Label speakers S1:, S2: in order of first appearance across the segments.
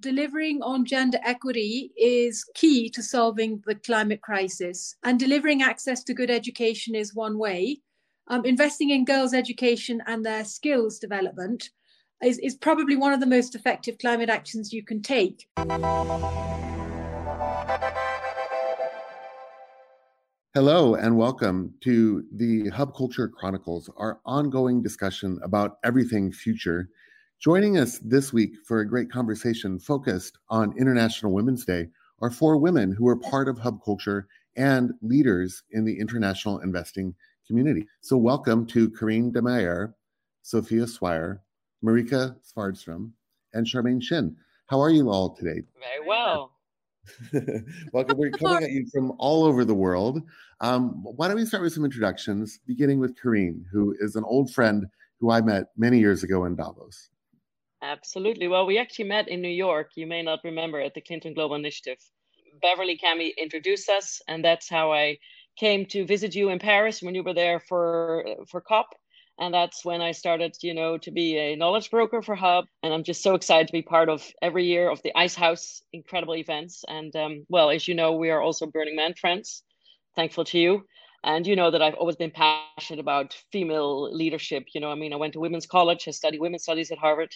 S1: delivering on gender equity is key to solving the climate crisis, and delivering access to good education is one way. Um, investing in girls' education and their skills development is, is probably one of the most effective climate actions you can take.
S2: Hello, and welcome to the Hub Culture Chronicles, our ongoing discussion about everything future. Joining us this week for a great conversation focused on International Women's Day are four women who are part of Hub Culture and leaders in the international investing community. So, welcome to Karine de Meyer, Sophia Swire, Marika Svardstrom, and Charmaine Shin. How are you all today?
S3: Very well.
S2: Welcome. We're coming at you from all over the world. Um, why don't we start with some introductions, beginning with Karine, who is an old friend who I met many years ago in Davos.
S3: Absolutely. Well, we actually met in New York. You may not remember at the Clinton Global Initiative. Beverly Cami introduced us, and that's how I came to visit you in Paris when you were there for for COP and that's when i started you know to be a knowledge broker for hub and i'm just so excited to be part of every year of the ice house incredible events and um, well as you know we are also burning man friends thankful to you and you know that i've always been passionate about female leadership you know i mean i went to women's college i studied women's studies at harvard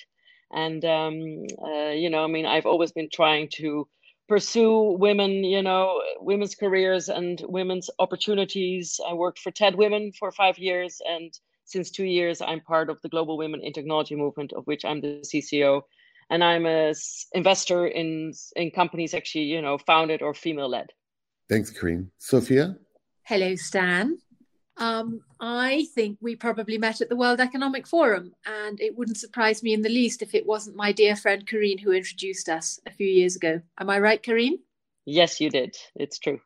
S3: and um, uh, you know i mean i've always been trying to pursue women you know women's careers and women's opportunities i worked for ted women for five years and since two years, I'm part of the Global Women in Technology movement, of which I'm the CCO, and I'm a investor in in companies actually, you know, founded or female led.
S2: Thanks, Karine. Sophia.
S1: Hello, Stan. Um, I think we probably met at the World Economic Forum, and it wouldn't surprise me in the least if it wasn't my dear friend Karine who introduced us a few years ago. Am I right, Karine?
S3: Yes, you did. It's true.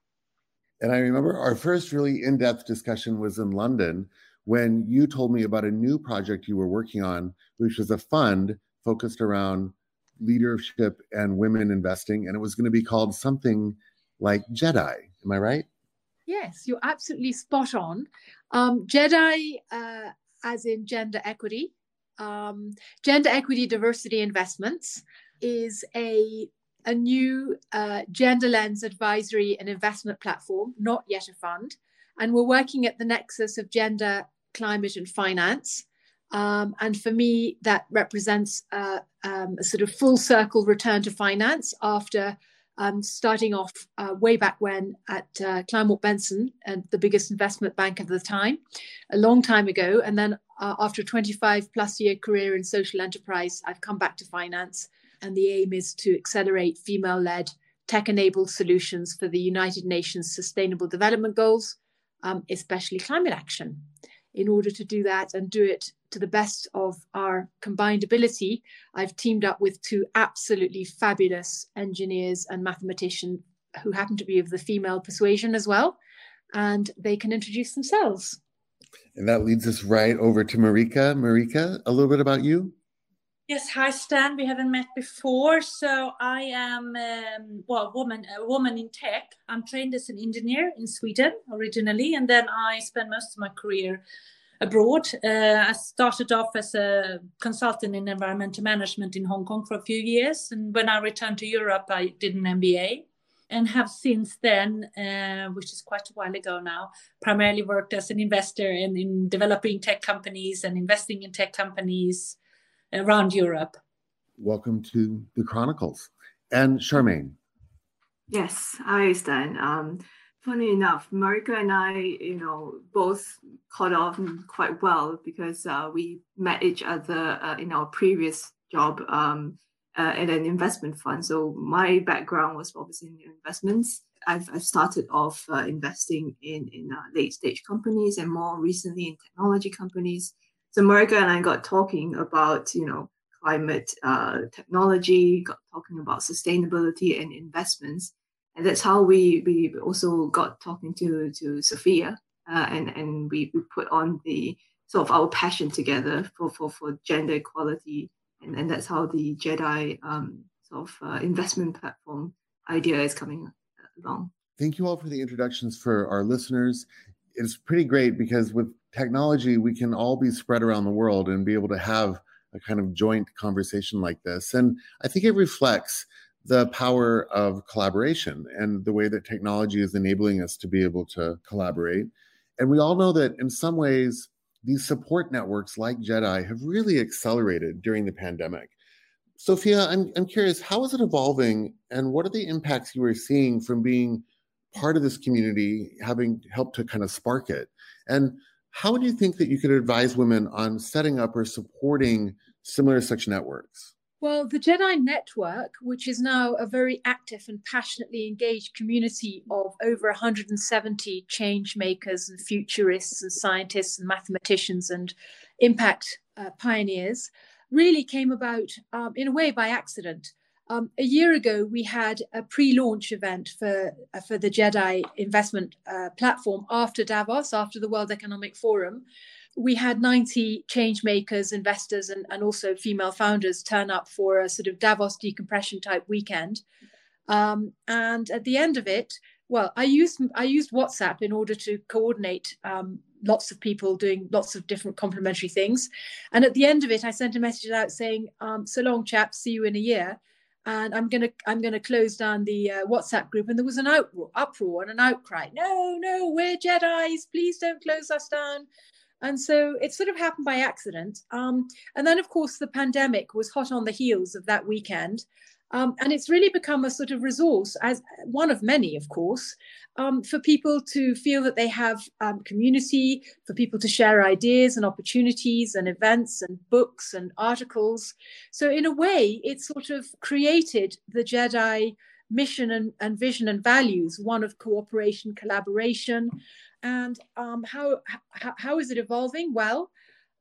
S2: And I remember our first really in depth discussion was in London when you told me about a new project you were working on, which was a fund focused around leadership and women investing, and it was going to be called something like Jedi. Am I right?
S1: Yes, you're absolutely spot on. Um, Jedi, uh, as in gender equity, um, gender equity diversity investments is a a new uh, gender lens advisory and investment platform, not yet a fund. And we're working at the nexus of gender climate and finance. Um, and for me, that represents uh, um, a sort of full circle return to finance after um, starting off uh, way back when at uh, Kleinwort Benson, and the biggest investment bank of the time, a long time ago. And then uh, after a 25 plus year career in social enterprise, I've come back to finance. And the aim is to accelerate female led tech enabled solutions for the United Nations Sustainable Development Goals, um, especially climate action in order to do that and do it to the best of our combined ability, I've teamed up with two absolutely fabulous engineers and mathematicians who happen to be of the female persuasion as well, and they can introduce themselves.
S2: And that leads us right over to Marika. Marika, a little bit about you.
S4: Yes, hi Stan. We haven't met before, so I am um, well, woman, a woman in tech. I'm trained as an engineer in Sweden originally, and then I spent most of my career abroad. Uh, I started off as a consultant in environmental management in Hong Kong for a few years, and when I returned to Europe, I did an MBA, and have since then, uh, which is quite a while ago now, primarily worked as an investor in, in developing tech companies and investing in tech companies around Europe.
S2: Welcome to the Chronicles. And Charmaine.
S5: Yes, hi, Stan. Um, funny enough, Marika and I, you know, both caught on quite well because uh, we met each other uh, in our previous job um, uh, at an investment fund. So my background was obviously in investments. I've, I've started off uh, investing in in uh, late stage companies and more recently in technology companies. So Marika and I got talking about, you know, climate uh, technology, got talking about sustainability and investments. And that's how we, we also got talking to, to Sophia uh, and, and we, we put on the sort of our passion together for, for, for gender equality. And, and that's how the Jedi um, sort of uh, investment platform idea is coming along.
S2: Thank you all for the introductions for our listeners. It's pretty great because with technology, we can all be spread around the world and be able to have a kind of joint conversation like this. And I think it reflects the power of collaboration and the way that technology is enabling us to be able to collaborate. And we all know that in some ways, these support networks like JEDI have really accelerated during the pandemic. Sophia, I'm, I'm curious, how is it evolving and what are the impacts you are seeing from being part of this community, having helped to kind of spark it? And how do you think that you could advise women on setting up or supporting similar such networks?
S1: Well, the JEDI Network, which is now a very active and passionately engaged community of over 170 change makers and futurists and scientists and mathematicians and impact uh, pioneers, really came about um, in a way by accident. Um, a year ago, we had a pre-launch event for uh, for the JEDI investment uh, platform after Davos, after the World Economic Forum. We had 90 change makers, investors, and, and also female founders turn up for a sort of Davos decompression type weekend. Um, and at the end of it, well, I used I used WhatsApp in order to coordinate um, lots of people doing lots of different complementary things. And at the end of it, I sent a message out saying, um, "So long, chaps. See you in a year." And I'm gonna I'm gonna close down the uh, WhatsApp group. And there was an uproar, uproar and an outcry. No, no, we're Jedi's. Please don't close us down. And so it sort of happened by accident. Um, and then, of course, the pandemic was hot on the heels of that weekend. Um, and it's really become a sort of resource, as one of many, of course, um, for people to feel that they have um, community, for people to share ideas and opportunities and events and books and articles. So, in a way, it sort of created the JEDI mission and, and vision and values one of cooperation, collaboration. And um, how, how, is it evolving? Well,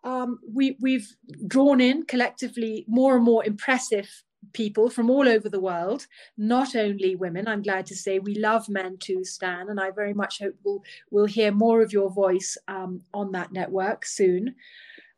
S1: um, we, we've drawn in collectively more and more impressive people from all over the world, not only women. I'm glad to say we love men too, Stan, and I very much hope we'll, we'll hear more of your voice um, on that network soon.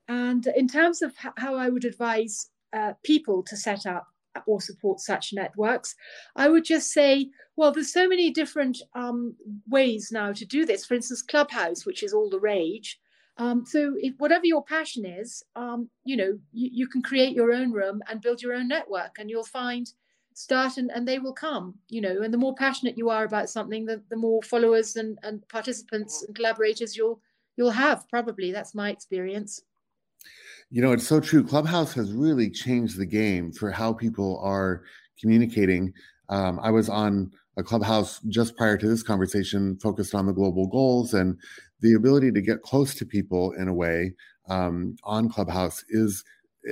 S1: And in terms of how I would advise uh, people to set up or support such networks, I would just say, well, there's so many different um, ways now to do this. For instance, Clubhouse, which is all the rage. Um, so if, whatever your passion is, um, you know, you, you, can create your own room and build your own network and you'll find start and, and they will come, you know, and the more passionate you are about something, the, the more followers and, and participants and collaborators you'll, you'll have probably. That's my experience.
S2: You know, it's so true. Clubhouse has really changed the game for how people are communicating. Um, I was on a clubhouse just prior to this conversation focused on the global goals and the ability to get close to people in a way um, on clubhouse is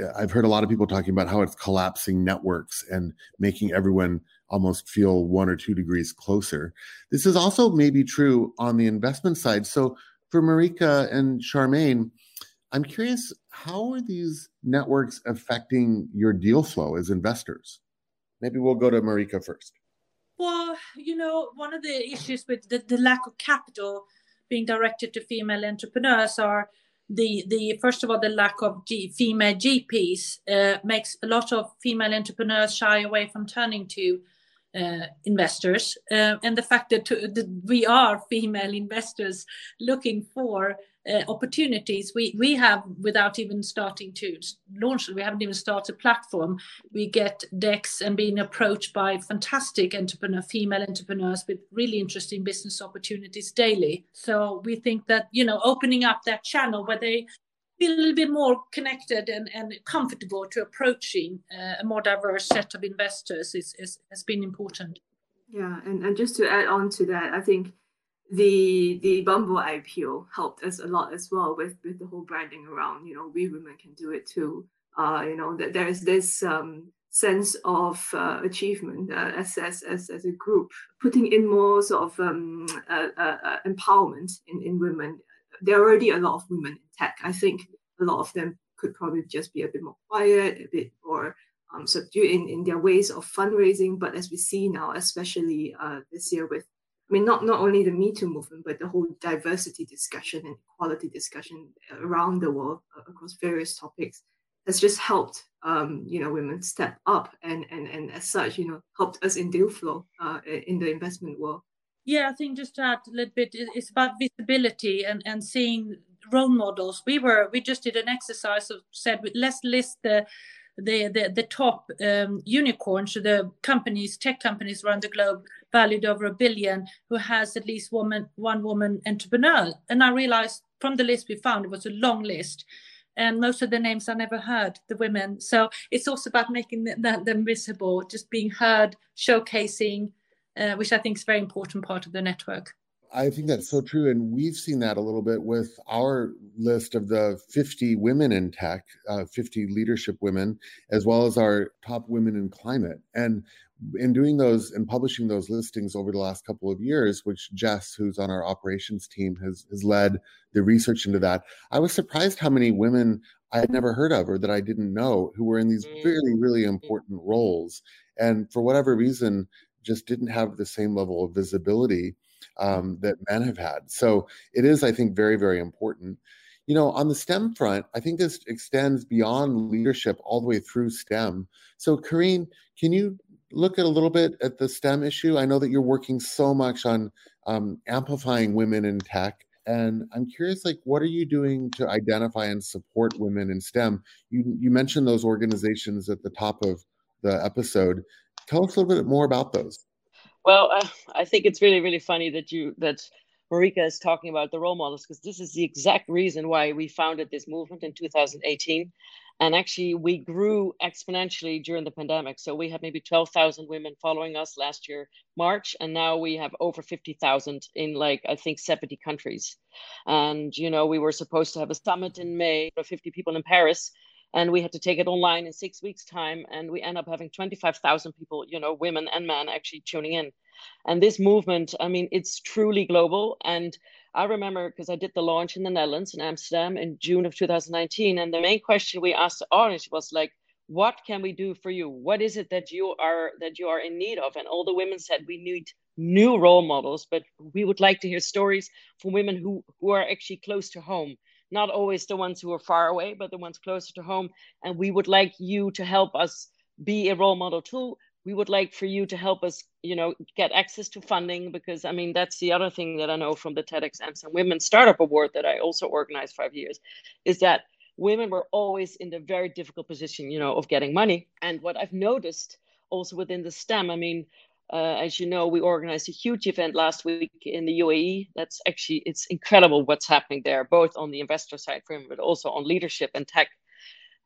S2: uh, i've heard a lot of people talking about how it's collapsing networks and making everyone almost feel one or two degrees closer this is also maybe true on the investment side so for marika and charmaine i'm curious how are these networks affecting your deal flow as investors? Maybe we'll go to marika first.
S4: Well, you know, one of the issues with the, the lack of capital being directed to female entrepreneurs are the the first of all the lack of G, female GPs uh, makes a lot of female entrepreneurs shy away from turning to uh, investors, uh, and the fact that, to, that, we are female investors looking for uh, opportunities we we have without even starting to launch we haven't even started a platform. We get decks and being approached by fantastic entrepreneur female entrepreneurs with really interesting business opportunities daily. So we think that you know opening up that channel where they feel a little bit more connected and, and comfortable to approaching uh, a more diverse set of investors is, is has been important.
S5: Yeah and, and just to add on to that i think the the Bumble IPO helped us a lot as well with with the whole branding around you know we women can do it too. Uh, you know that there's this um, sense of uh, achievement uh, as, as as as a group, putting in more sort of um, uh, uh, uh, empowerment in in women. There are already a lot of women in tech. I think a lot of them could probably just be a bit more quiet, a bit more um, subdued in, in their ways of fundraising. But as we see now, especially this year with I mean, not, not only the Me Too movement, but the whole diversity discussion and equality discussion around the world uh, across various topics has just helped, um, you know, women step up and, and, and as such, you know, helped us in deal flow uh, in the investment world.
S4: Yeah, I think just to add a little bit, it's about visibility and, and seeing role models. We were we just did an exercise of said let's list the the the, the top um, unicorns, the companies, tech companies around the globe valued over a billion, who has at least woman one woman entrepreneur. And I realized from the list we found it was a long list. And most of the names I never heard, the women. So it's also about making them, them visible, just being heard, showcasing, uh, which I think is a very important part of the network.
S2: I think that's so true. And we've seen that a little bit with our list of the 50 women in tech, uh, 50 leadership women, as well as our top women in climate. And in doing those and publishing those listings over the last couple of years, which Jess, who's on our operations team, has, has led the research into that, I was surprised how many women I had never heard of or that I didn't know who were in these mm. really, really important roles. And for whatever reason, just didn't have the same level of visibility um, that men have had. So it is, I think, very, very important. You know, on the STEM front, I think this extends beyond leadership all the way through STEM. So, Karine, can you look at a little bit at the STEM issue? I know that you're working so much on um, amplifying women in tech. And I'm curious, like, what are you doing to identify and support women in STEM? You you mentioned those organizations at the top of the episode. Tell us a little bit more about those.
S3: Well, uh, I think it's really, really funny that you that Marika is talking about the role models because this is the exact reason why we founded this movement in 2018. And actually, we grew exponentially during the pandemic. So we had maybe 12,000 women following us last year, March, and now we have over 50,000 in like, I think, 70 countries. And, you know, we were supposed to have a summit in May for 50 people in Paris and we had to take it online in six weeks time and we end up having 25000 people you know women and men actually tuning in and this movement i mean it's truly global and i remember because i did the launch in the netherlands in amsterdam in june of 2019 and the main question we asked the audience was like what can we do for you what is it that you are that you are in need of and all the women said we need new role models but we would like to hear stories from women who who are actually close to home not always the ones who are far away, but the ones closer to home. And we would like you to help us be a role model too. We would like for you to help us, you know, get access to funding because I mean that's the other thing that I know from the TEDx Amsterdam Women Startup Award that I also organized five years, is that women were always in the very difficult position, you know, of getting money. And what I've noticed also within the STEM, I mean, uh, as you know, we organized a huge event last week in the UAE. That's actually it's incredible what's happening there, both on the investor side for him, but also on leadership and tech.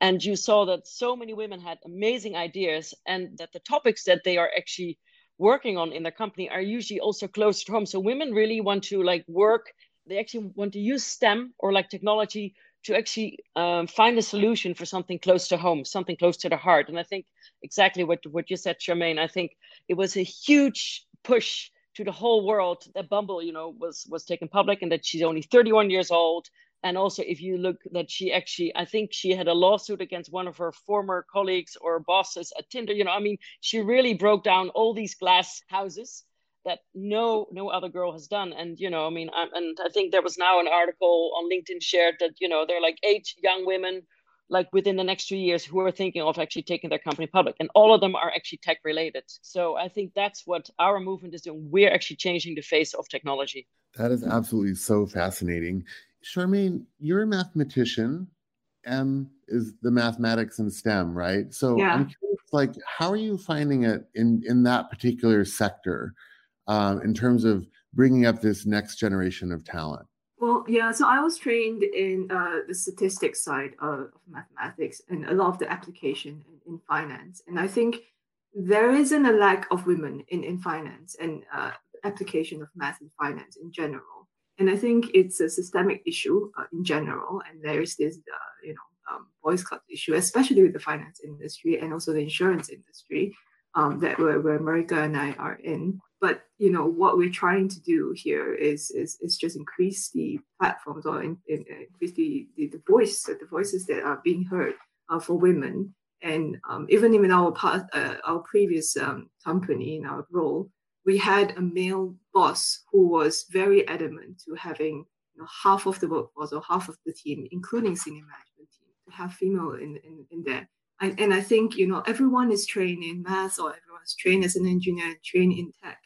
S3: And you saw that so many women had amazing ideas, and that the topics that they are actually working on in their company are usually also close to home. So women really want to like work. They actually want to use STEM or like technology to actually um, find a solution for something close to home, something close to the heart. And I think exactly what, what you said, Charmaine. I think it was a huge push to the whole world that Bumble, you know, was was taken public and that she's only 31 years old. And also, if you look that she actually, I think she had a lawsuit against one of her former colleagues or bosses at Tinder. You know, I mean, she really broke down all these glass houses that no no other girl has done. And you know i mean I, and i think there was now an article on linkedin shared that you know there are like eight young women like within the next two years who are thinking of actually taking their company public. And all of them are actually tech related. So i think that's what our movement is doing. We're actually changing the face of technology.
S2: That is absolutely so fascinating charmaine you're a mathematician m is the mathematics and stem right so yeah. i'm curious like how are you finding it in in that particular sector um, in terms of bringing up this next generation of talent
S5: well, yeah. So I was trained in uh, the statistics side of, mathematics and a lot of the application in, in, finance. And I think there isn't a lack of women in, in finance and uh, application of math in finance in general. And I think it's a systemic issue uh, in general. And there is this, uh, you know, um, boys' club issue, especially with the finance industry and also the insurance industry um, that where, where Marika and I are in but you know what we're trying to do here is is, is just increase the platforms or in, in, increase the, the, the voice the voices that are being heard uh, for women and um, even in our past uh, our previous um, company in our role we had a male boss who was very adamant to having you know, half of the workforce or half of the team including senior management team to have female in, in, in there and, and I think you know everyone is trained in math or everyone's trained as an engineer and trained in tech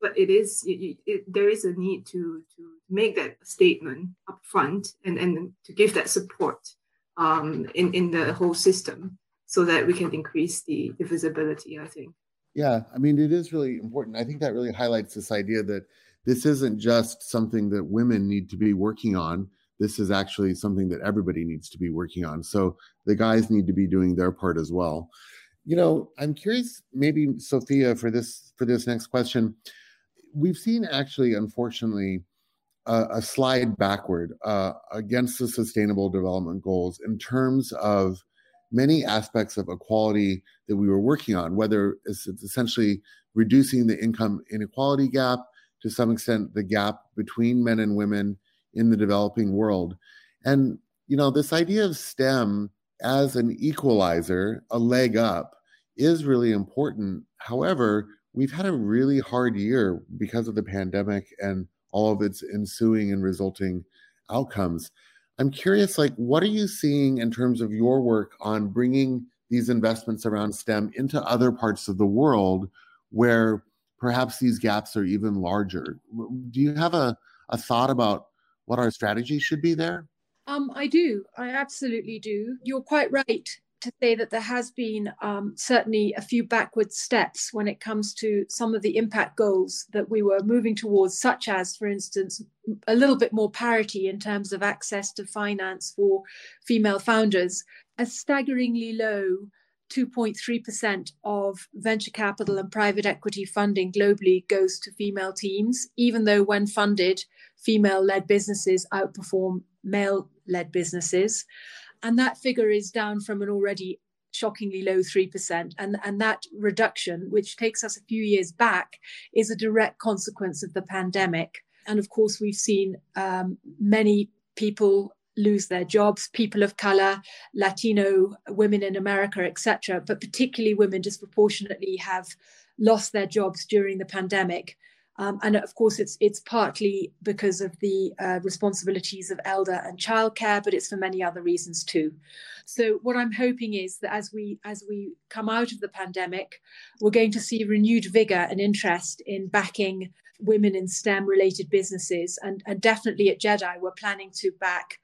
S5: but it is it, it, there is a need to to make that statement upfront and and to give that support um, in in the whole system so that we can increase the, the visibility. I think.
S2: Yeah, I mean, it is really important. I think that really highlights this idea that this isn't just something that women need to be working on. This is actually something that everybody needs to be working on. So the guys need to be doing their part as well. You know, I'm curious, maybe Sophia, for this for this next question we've seen actually, unfortunately, uh, a slide backward uh, against the Sustainable Development Goals in terms of many aspects of equality that we were working on, whether it's, essentially reducing the income inequality gap, to some extent, the gap between men and women in the developing world. And, you know, this idea of STEM as an equalizer, a leg up, is really important. However, we've had a really hard year because of the pandemic and all of its ensuing and resulting outcomes. I'm curious, like, what are you seeing in terms of your work on bringing these investments around STEM into other parts of the world where perhaps these gaps are even larger? Do you have a, a thought about what our strategy should be there?
S1: Um, I do. I absolutely do. You're quite right to say that there has been um, certainly a few backward steps when it comes to some of the impact goals that we were moving towards, such as, for instance, a little bit more parity in terms of access to finance for female founders. A staggeringly low 2.3% of venture capital and private equity funding globally goes to female teams, even though when funded, female led businesses outperform male led businesses and that figure is down from an already shockingly low 3% and and that reduction which takes us a few years back is a direct consequence of the pandemic. And of course we've seen um, many people lose their jobs people of color latino women in america etc but particularly women disproportionately have lost their jobs during the pandemic um, and of course, it's it's partly because of the uh, responsibilities of elder and childcare, but it's for many other reasons too. So what I'm hoping is that as we as we come out of the pandemic, we're going to see renewed vigor and interest in backing women in STEM related businesses, and, and definitely at Jedi, we're planning to back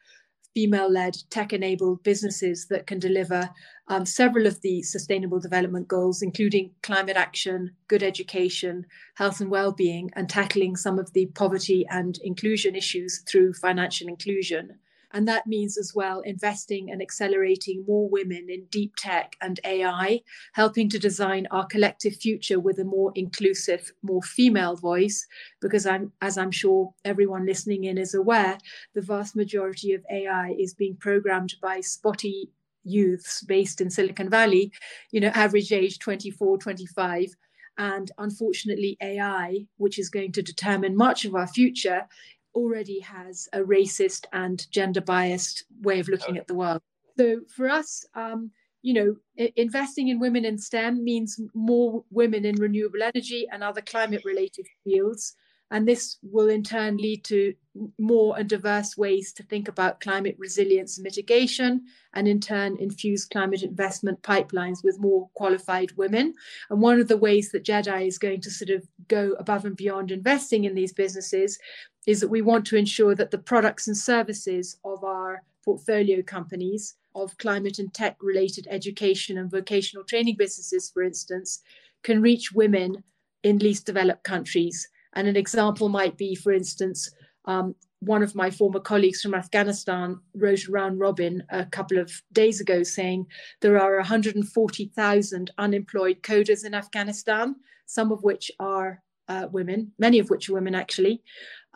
S1: female led tech enabled businesses that can deliver um, several of the sustainable development goals, including climate action, good education, health and well being, and tackling some of the poverty and inclusion issues through financial inclusion. And that means as well investing and accelerating more women in deep tech and AI, helping to design our collective future with a more inclusive, more female voice. Because I'm, as I'm sure everyone listening in is aware, the vast majority of AI is being programmed by spotty youths based in Silicon Valley, you know, average age 24, 25. And unfortunately, AI, which is going to determine much of our future, already has a racist and gender biased way of looking at the world. So for us, um, you know, investing in women in STEM means more women in renewable energy and other climate related fields. And this will in turn lead to more and diverse ways to think about climate resilience and mitigation, and in turn infuse climate investment pipelines with more qualified women. And one of the ways that JEDI is going to sort of go above and beyond investing in these businesses is that we want to ensure that the products and services of our portfolio companies of climate and tech related education and vocational training businesses, for instance, can reach women in least developed countries and an example might be, for instance, um, one of my former colleagues from Afghanistan wrote a round robin a couple of days ago saying there are 140,000 unemployed coders in Afghanistan, some of which are uh, women, many of which are women actually.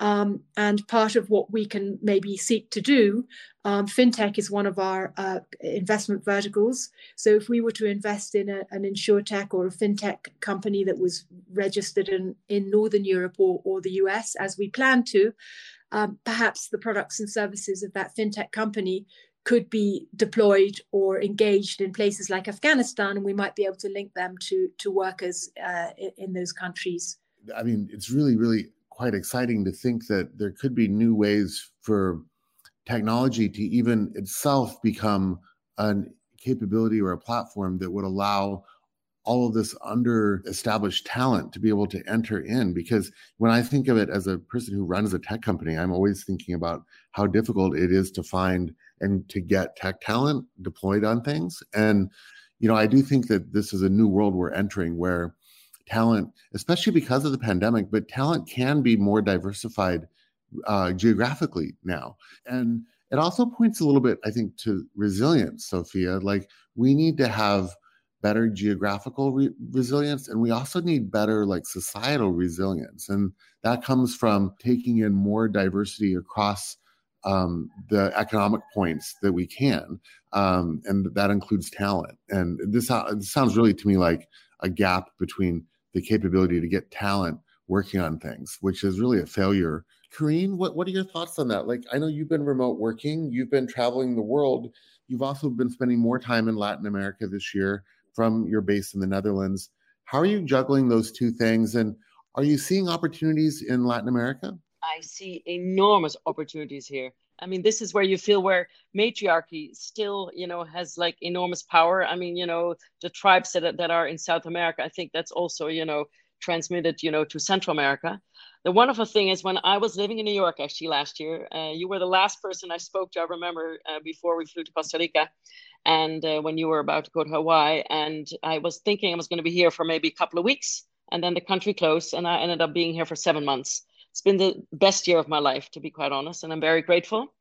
S1: Um, and part of what we can maybe seek to do, um, fintech is one of our uh, investment verticals. So if we were to invest in a, an insurtech or a fintech company that was registered in, in Northern Europe or, or the US, as we plan to, um, perhaps the products and services of that fintech company could be deployed or engaged in places like Afghanistan, and we might be able to link them to to workers uh, in those countries.
S2: I mean, it's really, really quite exciting to think that there could be new ways for technology to even itself become a capability or a platform that would allow all of this under established talent to be able to enter in. Because when i think of it as a person who runs a tech company i'm always thinking about how difficult it is to find and to get tech talent deployed on things. And you know i do think that this is a new world we're entering where talent especially because of the pandemic but talent can be more diversified uh, geographically now. And it also points a little bit i think to resilience sophia. Like we need to have better geographical re- resilience and we also need better like societal resilience. And that comes from taking in more diversity across um, the economic points that we can um, and that includes talent. And this, uh, this sounds really to me like a gap between the capability to get talent working on things which is really a failure Karine, what, what are your thoughts on that? Like, I know you've been remote working, you've been traveling the world, you've also been spending more time in Latin America this year from your base in the Netherlands. How are you juggling those two things? And are you seeing opportunities in Latin America?
S3: I see enormous opportunities here. I mean, this is where you feel where matriarchy still, you know, has like enormous power. I mean, you know, the tribes that, that are in South America, I think that's also, you know, transmitted, you know, to Central America. The wonderful thing is when I was living in New York actually last year, uh, you were the last person I spoke to. I remember uh, before we flew to Costa Rica, and uh, when you were about to go to Hawaii. And I was thinking I was going to be here for maybe a couple of weeks, and then the country closed, and I ended up being here for seven months. It's been the best year of my life, to be quite honest, and I'm very grateful.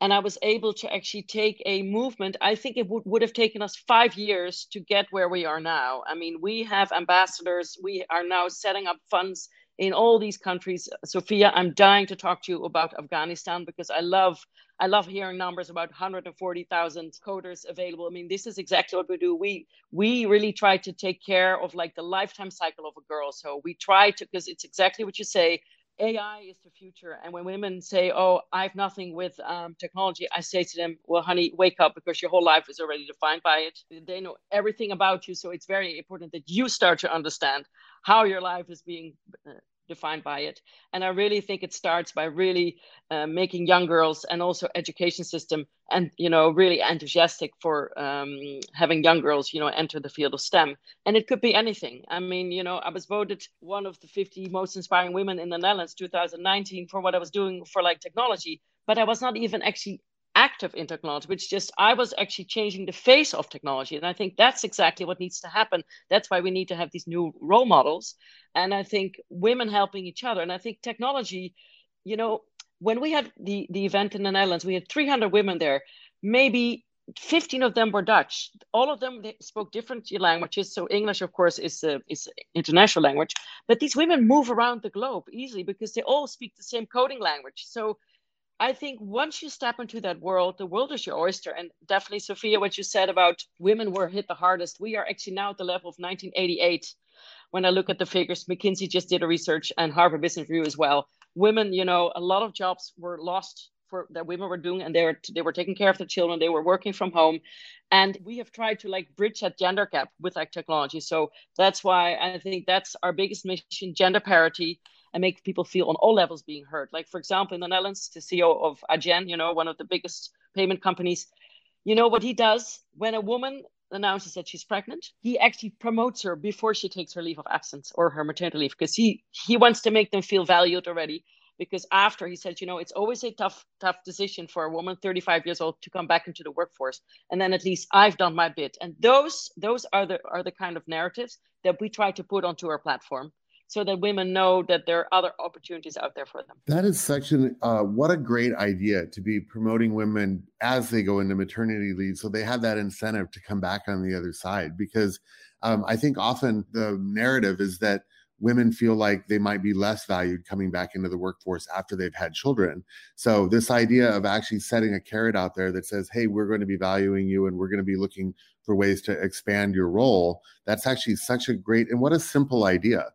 S3: And I was able to actually take a movement. I think it would, would have taken us five years to get where we are now. I mean, we have ambassadors. We are now setting up funds in all these countries. Sophia, I'm dying to talk to you about Afghanistan because I love I love hearing numbers about 140,000 coders available. I mean, this is exactly what we do. We we really try to take care of like the lifetime cycle of a girl. So we try to because it's exactly what you say. AI is the future. And when women say, "Oh, I have nothing with um, technology," I say to them, "Well, honey, wake up because your whole life is already defined by it. They know everything about you, so it's very important that you start to understand how your life is being uh, defined by it. And I really think it starts by really uh, making young girls and also education system and you know really enthusiastic for um, having young girls you know enter the field of STEM. And it could be anything. I mean, you know, I was voted one of the 50 most inspiring women in the Netherlands 2019 for what I was doing for like technology, but I was not even actually active in technology, which just I was actually changing the face of technology. And I think that's exactly what needs to happen. That's why we need to have these new role models. And I think women helping each other. And I think technology, you know, when we had the, the event in the Netherlands, we had 300 women there. Maybe 15 of them were Dutch. All of them spoke different languages. So English, of course, is a, is international language. But these women move around the globe easily because they all speak the same coding language. So I think once you step into that world, the world is your oyster. And definitely, Sophia, what you said about women were hit the hardest. We are actually now at the level of 1988. When I look at the figures, McKinsey just did a research and Harvard Business Review as well. Women, you know, a lot of jobs were lost for that women were doing and they were they were taking care of their children they were working from home and we have tried to like bridge that gender gap with like technology so that's why i think that's our biggest mission gender parity and make people feel on all levels being heard. Like, for example, in the Netherlands, the CEO of Adyen, you know, one of the biggest payment companies, you know what he does when a woman announces that she's pregnant? He actually promotes her before she takes her leave of absence or her maternity leave because he he wants to make them feel valued already. Because after he said, you know, it's always a tough, tough decision for a woman 35 years old to come back into the workforce. And then at least I've done my bit. And those those are the are the kind of narratives that we try to put onto our platform so that women know that there are other opportunities out there for them.
S2: That is such an uh, what a great idea to be promoting women as they go into maternity leave, so they have that incentive to come back on the other side. Because um, I think often the narrative is that women feel like they might be less valued coming back into the workforce after they've had children. So this idea of actually setting a carrot out there that says, "Hey, we're going to be valuing you and we're going to be looking for ways to expand your role." That's actually such a great and what a simple idea.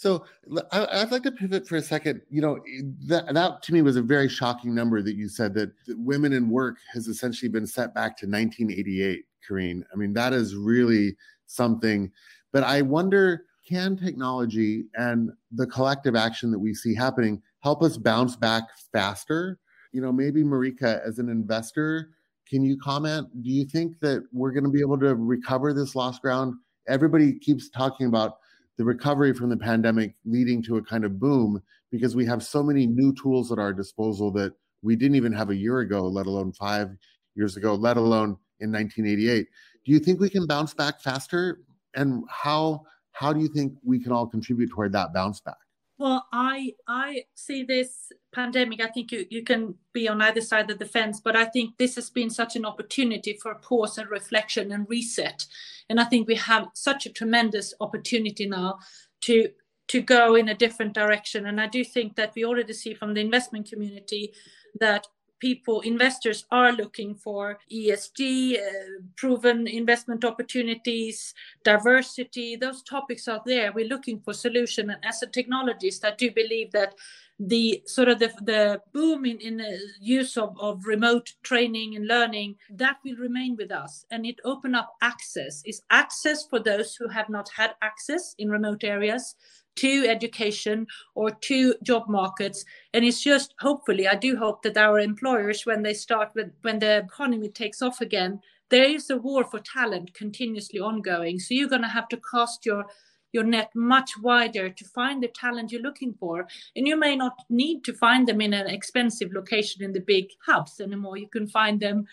S2: So I, would like to pivot for a second. You know, eh, that, that to me was a very shocking number that you said that women in work has essentially been set back to 1988, Karine. I mean, that is really something. But I wonder can technology and the collective action that we see happening help us bounce back faster? You know, maybe Marika, as an investor, Can you comment? Do you think that we're going to be able to recover this lost ground? Everybody keeps talking about the recovery from the pandemic leading to a kind of boom because we have so many new tools at our disposal that we didn't even have a year ago, let alone five years ago, let alone in 1988. Do you think we can bounce back faster? And how how do you think we can all contribute toward that bounce back?
S4: Well, I I see this pandemic. I think you, you can be on either side of the fence, but I think this has been such an opportunity for pause and reflection and reset. And I think we have such a tremendous opportunity now to to go in a different direction. And I do think that we already see from the investment community that people, investors are looking for ESG, uh, proven investment opportunities, diversity. Those topics are there. We're looking for solution and asset technologies i do believe that the sort of the, the boom in, in the use of, of remote training and learning that will remain with us. And it open up access. Is access for those who have not had access in remote areas to education or to job markets. And it's just hopefully i do hope that our employers when they start with when the economy takes off again there is a war for talent continuously ongoing. So you're going to have to cast your your net much wider to find the talent you're looking for and you may not need to find them in an expensive location in the big hubs anymore. You can find them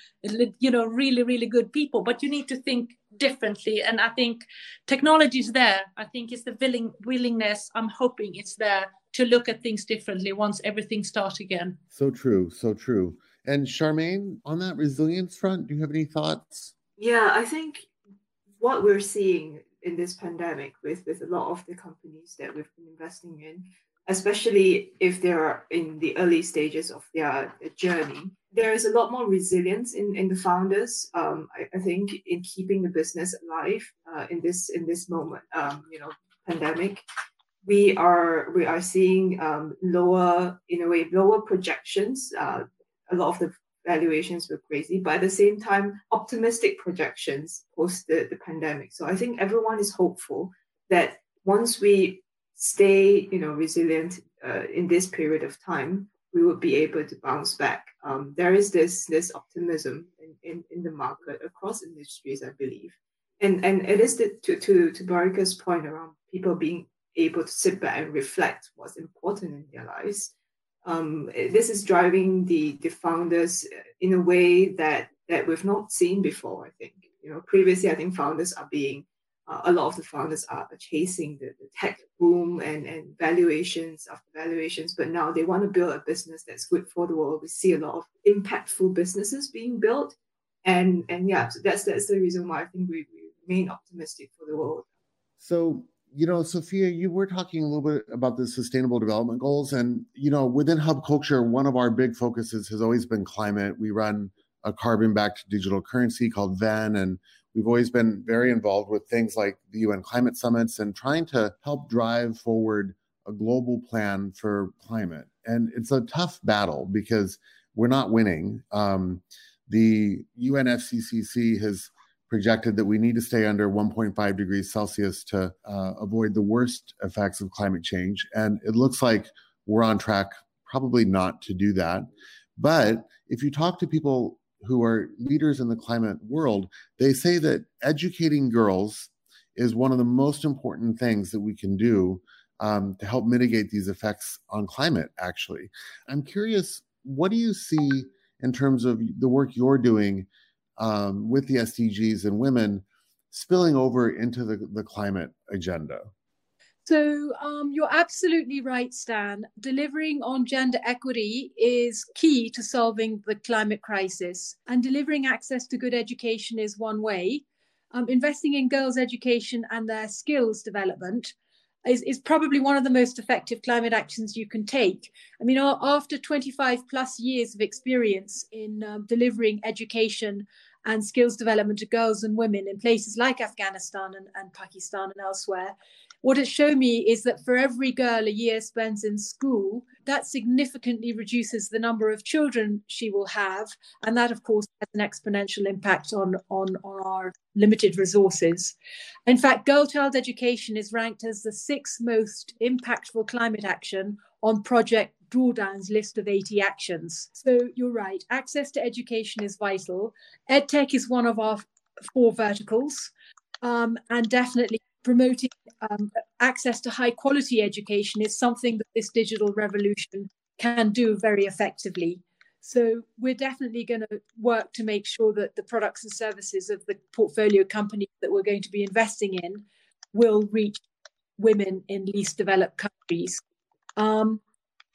S4: you know really really good people but you need to think differently and i think technology is there. I think it's the willing willingness. I'm hoping it's there to look at things differently once everything starts again.
S2: So true so true. And charmaine on that resilience front do you have any thoughts?
S5: Yeah i think what we're seeing in this pandemic with with a lot of the companies that we've been investing in especially if they're in the early stages of their, their journey there is a lot more resilience in, in the founders. Um, I, I, think in keeping the business alive uh, in this in this moment, um, you know, pandemic, we are we are seeing um, lower in a way lower projections. Uh, a lot of the valuations were crazy, but at the same time, optimistic projections post the, the pandemic. So I think everyone is hopeful that once we stay, you know, resilient uh, in this period of time, we would be able to bounce back. Um, there is this this optimism in, in, in the market across industries, I believe, and and it is the, to to to Marika's point around people being able to sit back and reflect what's important in their lives. Um, this is driving the the founders in a way that that we've not seen before. I think you know previously I think founders are being uh, a lot of the founders are chasing the, the tech boom and, and valuations after valuations, but now they want to build a business that's good for the world. We see a lot of impactful businesses being built. And and yeah, so that's that's the reason why I think we, we remain optimistic for the world.
S2: So you know, Sophia, you were talking a little bit about the sustainable development goals. And, you know, within Hub Culture, one of our big focuses has always been climate. We run a carbon backed digital currency called VEN, and We've always been very involved with things like the UN climate summits and trying to help drive forward a global plan for climate. And it's a tough battle because we're not winning. Um, the UNFCCC has projected that we need to stay under 1.5 degrees Celsius to uh, avoid the worst effects of climate change. And it looks like we're on track, probably not to do that. But if you talk to people who are leaders in the climate world, they say that educating girls is one of the most important things that we can do um, to help mitigate these effects on climate, actually. I'm curious, what do you see in terms of the work you're doing um, with the SDGs and women spilling over into the, the climate agenda?
S1: So um, you're absolutely right, Stan. Delivering on gender equity is key to solving the climate crisis, and delivering access to good education is one way. Um, investing in girls' education and their skills development is, is probably one of the most effective climate actions you can take. I mean, after 25 plus years of experience in um, delivering education and skills development to girls and women in places like Afghanistan and, and Pakistan and elsewhere, what it showed me is that for every girl a year spends in school, that significantly reduces the number of children she will have. And that, of course, has an exponential impact on, on, on our limited resources. In fact, girl child education is ranked as the sixth most impactful climate action on Project drawdown's list of 80 actions. So you're right, access to education is vital. EdTech is one of our four verticals, um, and definitely promoting um, access to high quality education is something that this digital revolution can do very effectively. So we're definitely going to work to make sure that the products and services of the portfolio companies that we're going to be investing in will reach women in least developed countries. Um,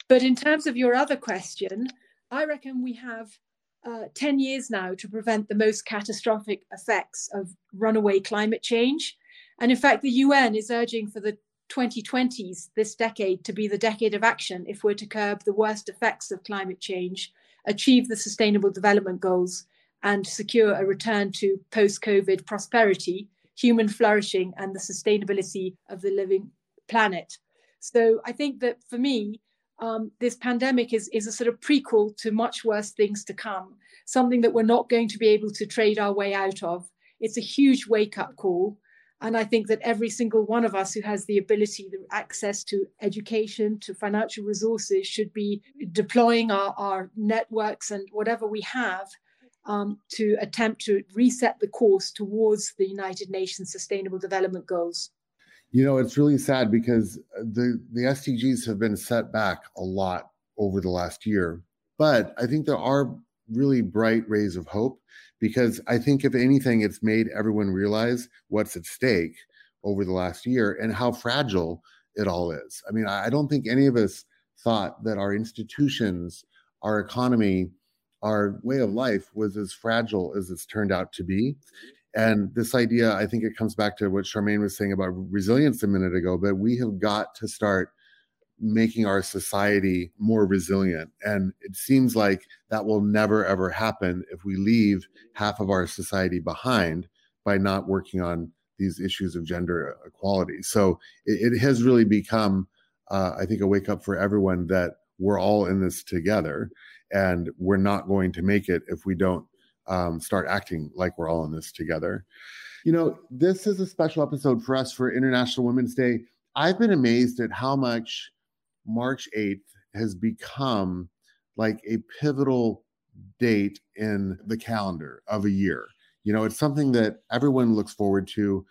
S1: but in terms of your other question, I reckon we have uh, 10 years now to prevent the most catastrophic effects of runaway climate change. And in fact, the UN is urging for the 2020s, this decade, to be the decade of action if we're to curb the worst effects of climate change, achieve the Sustainable Development Goals, and secure a return to post COVID prosperity, human flourishing, and the sustainability of the living planet. So I think that for me, um, this pandemic is, is a sort of prequel to much worse things to come, something that we're not going to be able to trade our way out of. It's a huge wake up call. And I think that every single one of us who has the ability, the access to education, to financial resources, should be deploying our, our networks and whatever we have um, to attempt to reset the course towards the United Nations Sustainable Development Goals.
S2: You know, it's really sad because uh, the, the SDGs have been set back a lot over the last year. But I think there are really bright rays of hope because I think, if anything, it's made everyone realize what's at stake over the last year and how fragile it all is. I mean, I don't think any of us thought that our institutions, our economy, our way of life was as fragile as it's turned out to be. And this idea, I think it comes back to what Charmaine was saying about resilience a minute ago, but we have got to start making our society more resilient. And it seems like that will never, ever happen if we leave half of our society behind by not working on these issues of gender equality. So it, it has really become, uh, I think, a wake up for everyone that we're all in this together and we're not going to make it if we don't um, start acting like we're all in this together. You know, this is a special episode for us for International Women's Day. I've been amazed at how much March 8th has become like a pivotal date in the calendar of a year. You know, it's something that everyone looks forward to.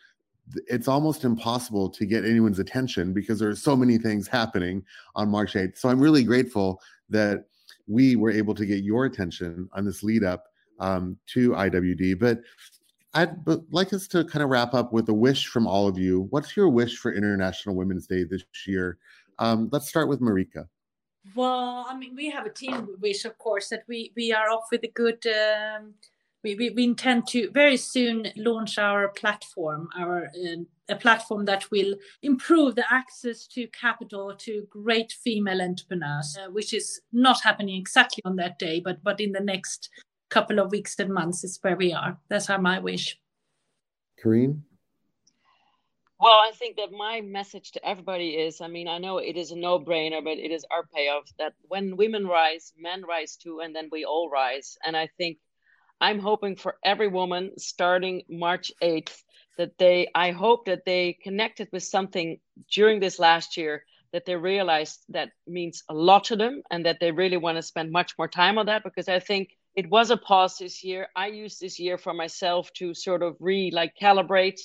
S2: It's almost impossible to get anyone's attention because there are so many things happening on March 8th. So I'm really grateful that we were able to get your attention on this lead up um, to IWD. But I'd like us to kind of wrap up with a wish from all of you. What's your wish for International Women's Day this year? Um, let's start with Marika.
S4: Well, I mean, we have a team wish, of course, that we we are off with a good. Um, we, we, we intend to very soon launch our platform, our uh, a platform that will improve the access to capital to great female entrepreneurs, uh, which is not happening exactly on that day, but but in the next couple of weeks and months is where we are. That's how my wish.
S2: Karine?
S3: Well, I think that my message to everybody is I mean, I know it is a no brainer, but it is our payoff that when women rise, men rise too, and then we all rise. And I think I'm hoping for every woman starting March 8th that they, I hope that they connected with something during this last year that they realized that means a lot to them and that they really want to spend much more time on that because I think it was a pause this year. I used this year for myself to sort of re like calibrate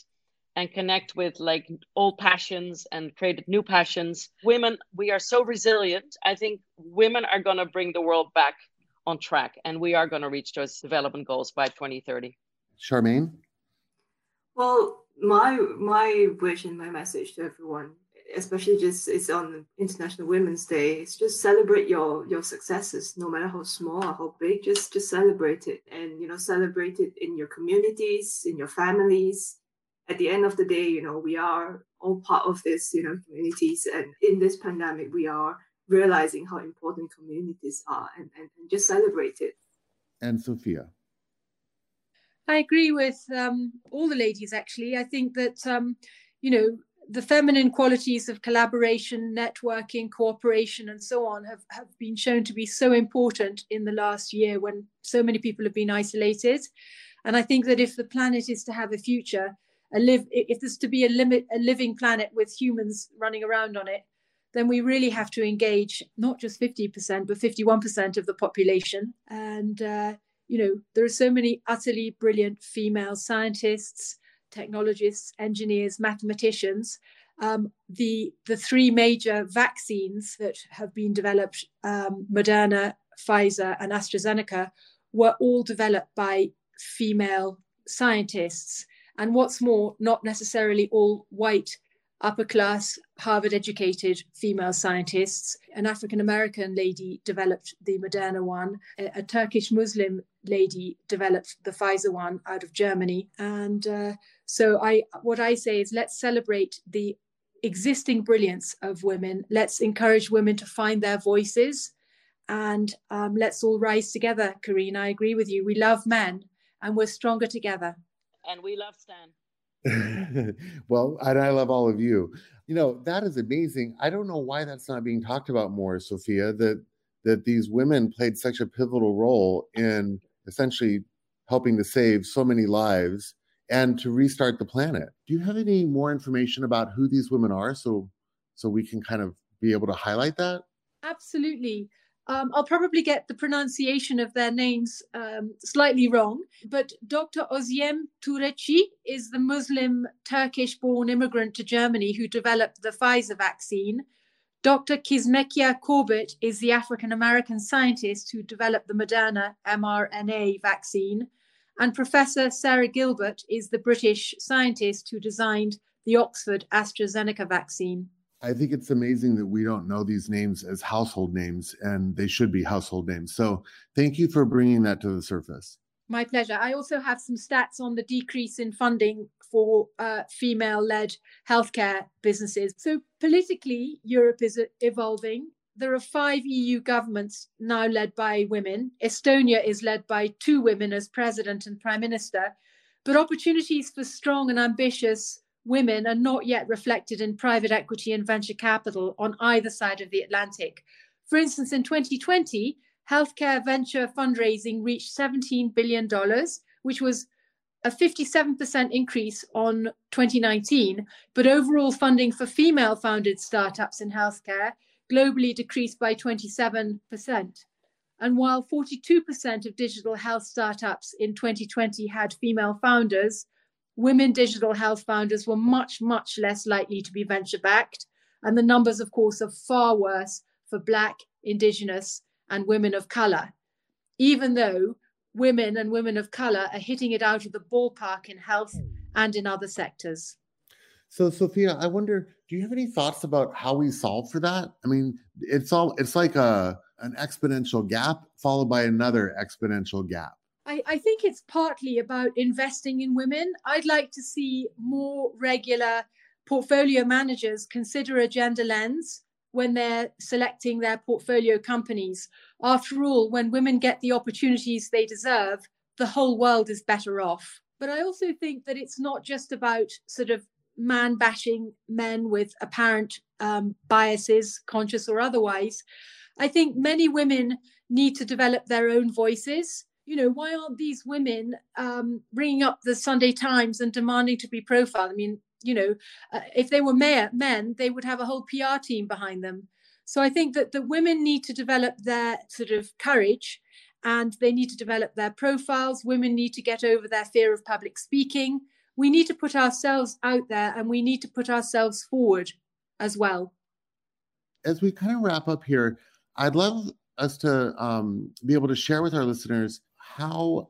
S3: and connect with like old passions and create new passions. Women, we are so resilient. I think women are going to bring the world back on track and we are going to reach those development goals by 2030.
S2: Charmaine?
S5: Well, my my wish and my message to everyone especially just it's on International Women's Day. It's just celebrate your your successes, no matter how small or how big. Just just celebrate it, and you know, celebrate it in your communities, in your families. At the end of the day, you know, we are all part of this, you know, communities, and in this pandemic, we are realizing how important communities are, and, and, and just celebrate it.
S2: And Sophia.
S1: I agree with um, all the ladies. Actually, I think that um, you know the feminine qualities of collaboration, networking, cooperation, and so on have, have been shown to be so important in the last year when so many people have been isolated. And I think that if the planet is to have a future, a live, if there's to be a limit, a living planet with humans running around on it, then we really have to engage not just 50%, but 51% of the population. And, uh, you know, there are so many utterly brilliant female scientists, technologists, engineers, mathematicians. Um, the the three major vaccines that have been developed, um, Moderna, Pfizer, and AstraZeneca, were all developed by female scientists. And what's more, not necessarily all white, upper class, Harvard educated female scientists. An African American lady developed the Moderna one, a, a, Turkish Muslim lady developed the Pfizer one out of Germany. And uh, so I what I say is let's celebrate the existing brilliance of women. Let's encourage women to find their voices and um, let's all rise together. Karine, I agree with you. We love men and we're stronger together.
S3: And we love Stan.
S2: well, and I love all of you. You know, that is amazing. I don't know why that's not being talked about more, Sophia, that that these women played such a pivotal role in essentially helping to save so many lives and to restart the planet. Do you have any more information about who these women are so so we can kind of be able to highlight that?
S1: Absolutely. Um, I'll probably get the pronunciation of their names um, slightly wrong, but Dr. Özlem Türeci is the Muslim Turkish born immigrant to Germany who developed the Pfizer vaccine. Dr. Kizzmekia Corbett is the African American scientist who developed the Moderna mRNA vaccine. And Professor Sarah Gilbert is the British scientist who designed the Oxford AstraZeneca vaccine.
S2: I think it's amazing that we don't know these names as household names, and they should be household names. So thank you for bringing that to the surface.
S1: My pleasure. I also have some stats on the decrease in funding for uh, female led healthcare businesses. So, politically, Europe is evolving. There are five EU governments now led by women. Estonia is led by two women as president and prime minister. But opportunities for strong and ambitious women are not yet reflected in private equity and venture capital on either side of the Atlantic. For instance, in 2020, healthcare venture fundraising reached $17 billion, which was a 57% increase on 2019. But overall funding for female founded startups in healthcare globally decreased by 27%. And while 42% of digital health startups in 2020 had female founders, women digital health founders were much, much less likely to be venture backed. And the numbers, of course, are far worse for Black, Indigenous, and women of color, even though women and women of color are hitting it out of the ballpark in health and in other sectors.
S2: So, Sophia, I wonder, do you have any thoughts about how we solve for that? I mean, it's all it's like a an exponential gap followed by another exponential gap.
S1: I, I think it's partly about investing in women. I'd like to see more regular portfolio managers consider a gender lens when they're selecting their portfolio companies. After all, when women get the opportunities they deserve, the whole world is better off. But I also think that it's not just about sort of man bashing men with apparent um, biases, conscious or otherwise. I think many women need to develop their own voices you know, why aren't these women um, bringing up the Sunday Times and demanding to be profiled? I mean, you know, uh, if they were mayor, men, they would have a whole PR team behind them. So I think that the women need to develop their sort of courage and they need to develop their profiles. Women need to get over their fear of public speaking. We need to put ourselves out there and we need to put ourselves forward as well.
S2: As we kind of wrap up here, I'd love us to um, be able to share with our listeners how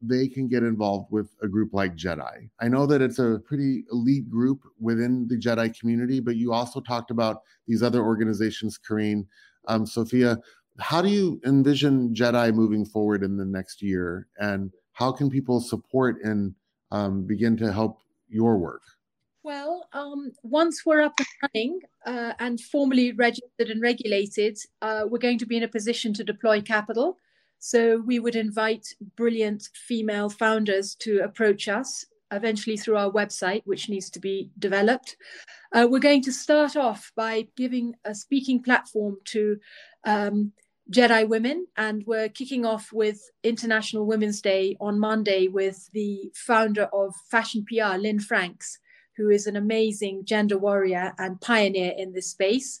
S2: they can get involved with a group like Jedi. I know that it's a pretty elite group within the Jedi community, but you also talked about these other organizations, Karine, um, Sophia. How do you envision Jedi moving forward in the next year, and how can people support and um, begin to help your work?
S1: Well, um, once we're up and running uh, and formally registered and regulated, uh, we're going to be in a position to deploy capital. So we would invite brilliant female founders to approach us eventually through our website, which needs to be developed. Uh, we're going to start off by giving a speaking platform to um, Jedi women, and we're kicking off with International Women's Day on Monday with the founder of Fashion PR, Lynne Franks, who is an amazing gender warrior and pioneer in this space.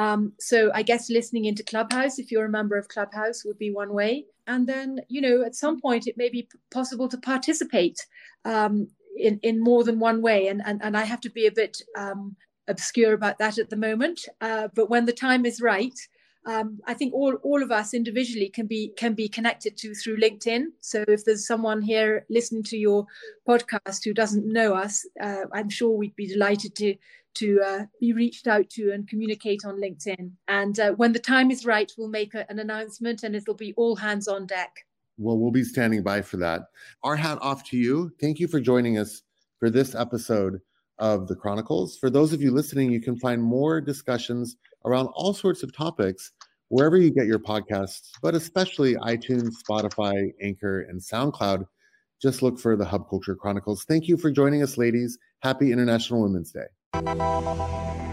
S1: Um, so I guess listening into Clubhouse, if you're a member of Clubhouse, would be one way. And then, you know, at some point it may be possible to participate um, in, in more than one way. And, and, and I have to be a bit um, obscure about that at the moment. Uh, but when the time is right, um, I think all, all of us individually can be can be connected to through LinkedIn. So if there's someone here listening to your podcast who doesn't know us, uh, I'm sure we'd be delighted to to uh, be reached out to and communicate on LinkedIn. And uh, when the time is right, we'll make a, an announcement and it'll be all hands on deck.
S2: Well, we'll be standing by for that. Our hat off to you. Thank you for joining us for this episode of the Chronicles. For those of you listening, you can find more discussions around all sorts of topics wherever you get your podcasts, but especially iTunes, Spotify, Anchor, and SoundCloud. Just look for the Hub Culture Chronicles. Thank you for joining us, ladies. Happy International Women's Day. なるほど。